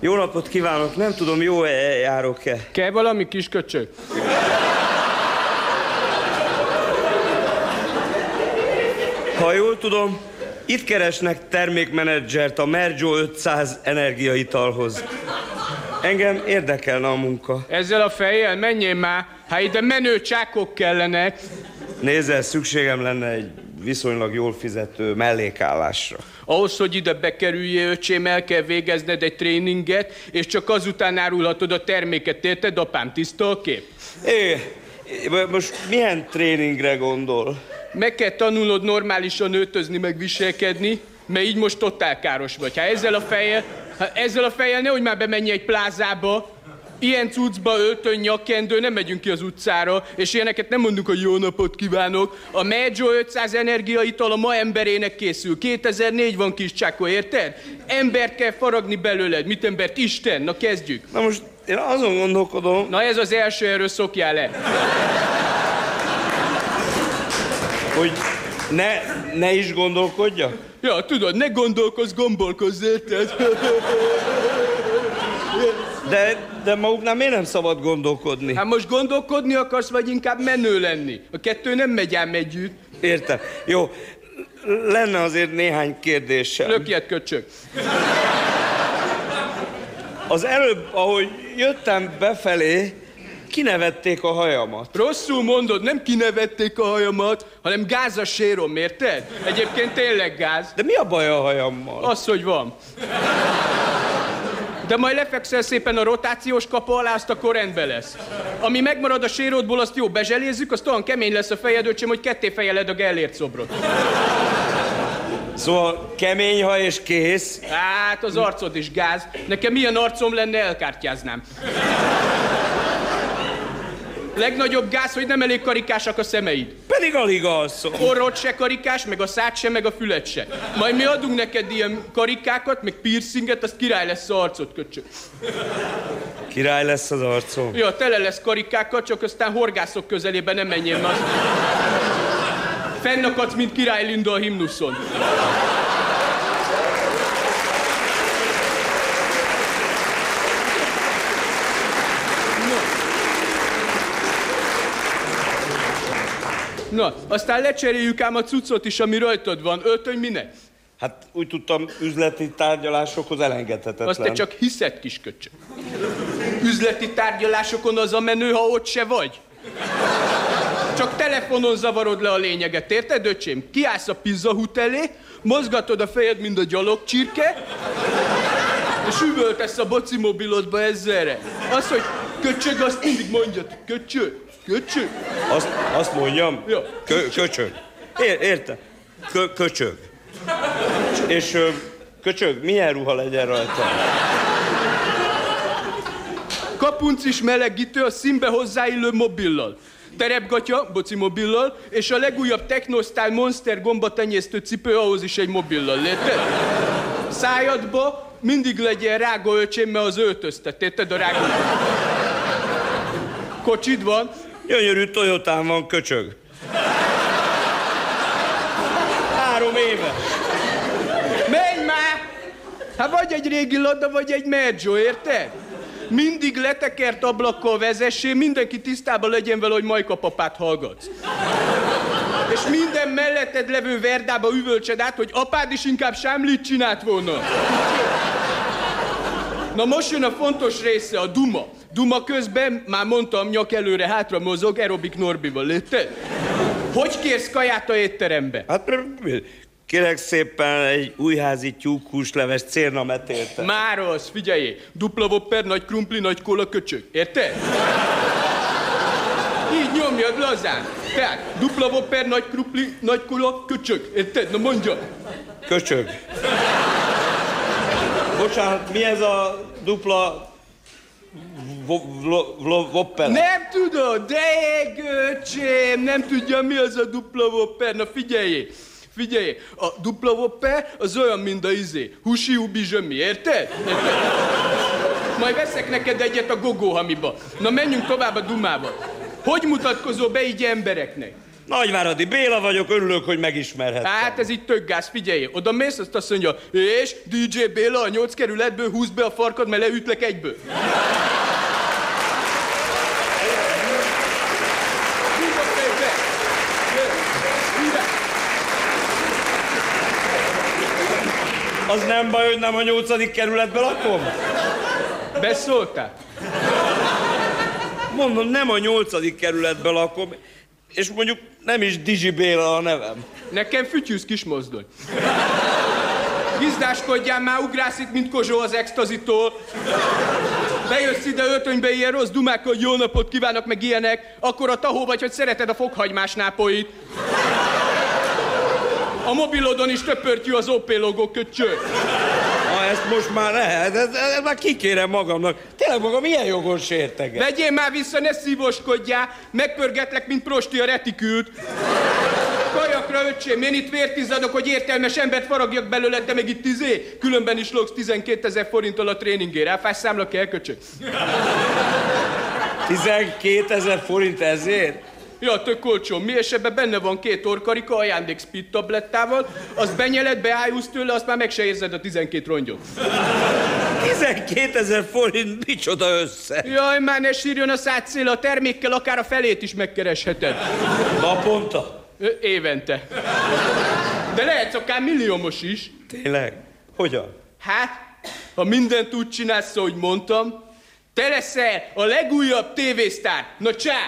Jó napot kívánok, nem tudom, jó -e járok-e? Kell valami kis köcsög? Ha jól tudom, itt keresnek termékmenedzsert a Merjo 500 energiaitalhoz. Engem érdekelne a munka. Ezzel a fejjel menjél már, hát ide menő csákok kellenek. Nézzel, szükségem lenne egy viszonylag jól fizető mellékállásra. Ahhoz, hogy ide bekerüljél, öcsém, el kell végezned egy tréninget, és csak azután árulhatod a terméket, érted, apám? Tiszta a kép? É, most milyen tréningre gondol? Meg kell tanulnod normálisan öltözni, meg viselkedni, mert így most totál káros vagy. Ha ezzel a fejjel, ha ezzel a fejjel nehogy már bemenj egy plázába, Ilyen cuccba, öltön, nyakkendő, nem megyünk ki az utcára, és ilyeneket nem mondunk, hogy jó napot kívánok. A Medjo 500 energiaital a ma emberének készül. 2004 van kis csáko, érted? Embert kell faragni belőled. Mit embert? Isten. Na kezdjük. Na most én azon gondolkodom... Na ez az első, erről szokjál le. Hogy ne, ne is gondolkodjak? Ja, tudod, ne gondolkozz, gombolkozz, érted? De, de maguknál miért nem szabad gondolkodni? Hát most gondolkodni akarsz, vagy inkább menő lenni? A kettő nem megy ám együtt. Értem. Jó, lenne azért néhány kérdésem. Lökjed, köcsög. Az előbb, ahogy jöttem befelé, kinevették a hajamat. Rosszul mondod, nem kinevették a hajamat, hanem gáz a sérom, érted? Egyébként tényleg gáz. De mi a baj a hajammal? Az, hogy van. De majd lefekszel szépen a rotációs kapa alá, azt akkor rendbe lesz. Ami megmarad a sérodból, azt jó bezselézzük, azt olyan kemény lesz a fejed, öcsém, hogy ketté fejeled a Gellért szobrot. Szóval kemény haj és kész. Hát, az arcod is gáz. Nekem milyen arcom lenne, elkártyáznám. Legnagyobb gáz, hogy nem elég karikásak a szemeid. Pedig alig alszom. Orrod se karikás, meg a szád se, meg a füled se. Majd mi adunk neked ilyen karikákat, meg piercinget, azt király lesz az arcod, köcsög. Király lesz az arcom. Ja, tele lesz karikákkal, csak aztán horgászok közelében nem menjél, mert Fennakadsz, mint király Linda a himnuszon. Na, aztán lecseréljük ám a cuccot is, ami rajtad van. Öltöny minek? Hát úgy tudtam, üzleti tárgyalásokhoz elengedhetetlen. Azt te csak hiszed, kis köcsög. Üzleti tárgyalásokon az a menő, ha ott se vagy. Csak telefonon zavarod le a lényeget, érted, öcsém? Kiállsz a pizzahut elé, mozgatod a fejed, mint a gyalogcsirke, és üvöltesz a boci mobilodba ezzelre. Az, hogy köcsög, azt mindig mondjad, köcsög, köcsög. Azt, azt mondjam? Ja. Kö, köcsög. É, értem. Kö, köcsög. És köcsög, milyen ruha legyen rajta? Kapuncis melegítő a színbe hozzáillő mobillal. Terepgatya, boci mobillal, és a legújabb Technostyle Monster gombatenyésztő cipő ahhoz is egy mobillal, érted? Szájadba mindig legyen rágó öcsém, mert az öltöztet, érted a rágó? Kocsid van, Gyönyörű Toyotán van köcsög. Három éve. menj már! Hát vagy egy régi Lada, vagy egy Merjo, érted? Mindig letekert ablakkal vezessél, mindenki tisztában legyen vele, hogy Majka papát hallgatsz. És minden melletted levő verdába üvölcsed át, hogy apád is inkább sámlit csinált volna. Na most jön a fontos része, a duma. Duma közben, már mondtam, nyak előre, hátra mozog, aerobik Norbival, érted? Hogy kérsz kaját a étterembe? Hát kérek szépen egy újházi tyúkhúsleves metélte. Már az, figyelj! Dupla whopper, nagy krumpli, nagy kóla, köcsög. Érted? Így nyomjad lazán. Tehát, dupla whopper, nagy krumpli, nagy kóla, köcsög. Érted? Na mondja. Köcsög. Bocsánat, mi ez a dupla vo- vlo- vlo- Whopper? Nem tudod, de ég, öcsém, nem tudja, mi az a dupla whopper. Na figyelj! Figyelj, a dupla whopper az olyan, mint a izé. Husi ubi zsömi, érted? Majd veszek neked egyet a gogóhamiba. Na menjünk tovább a dumába. Hogy mutatkozol be így embereknek? Nagyváradi Béla vagyok, örülök, hogy megismerhettem. Hát ez így tök gáz, figyelj, oda mész, azt azt mondja, és DJ Béla a nyolc kerületből húz be a farkad, mert leütlek egyből. Húz a fejbe. Húz be. Az nem baj, hogy nem a nyolcadik kerületben lakom? Beszóltál? Mondom, nem a nyolcadik kerületben lakom, és mondjuk nem is Dizsi Béla a nevem. Nekem fütyűsz kis mozdony. Gizdáskodjál már, ugrász itt, mint Kozsó az extazitól. Bejössz ide öltönybe ilyen rossz dumákkal, hogy jó napot kívánok, meg ilyenek, akkor a tahó vagy, hogy szereted a fokhagymás nápoit. A mobilodon is töpörtyű az OP logó köcsög. Ha ezt most már lehet, ezt, ezt már kikérem magamnak. Tényleg magam milyen jogon sérteget? Vegyél már vissza, ne szívoskodjál, megpörgetlek, mint prosti a retikült. Kajakra, öcsém, én itt vértizadok, hogy értelmes embert faragjak belőle, te meg itt izé. Különben is logsz 12 ezer forinttal a tréningére. Elfás számla kell, köcsög. 12 ezer forint ezért? Ja, tök olcsó. Mi és ebben benne van két orkarika ajándék speed tablettával, az benyeled, beájulsz tőle, azt már meg se érzed a 12 rongyot. 12 ezer forint, micsoda össze? Jaj, már ne sírjon a szád szél, a termékkel akár a felét is megkeresheted. Naponta? Évente. De lehetsz akár milliómos is. Tényleg? Hogyan? Hát, ha mindent úgy csinálsz, ahogy mondtam, te leszel a legújabb tévésztár. Na csá!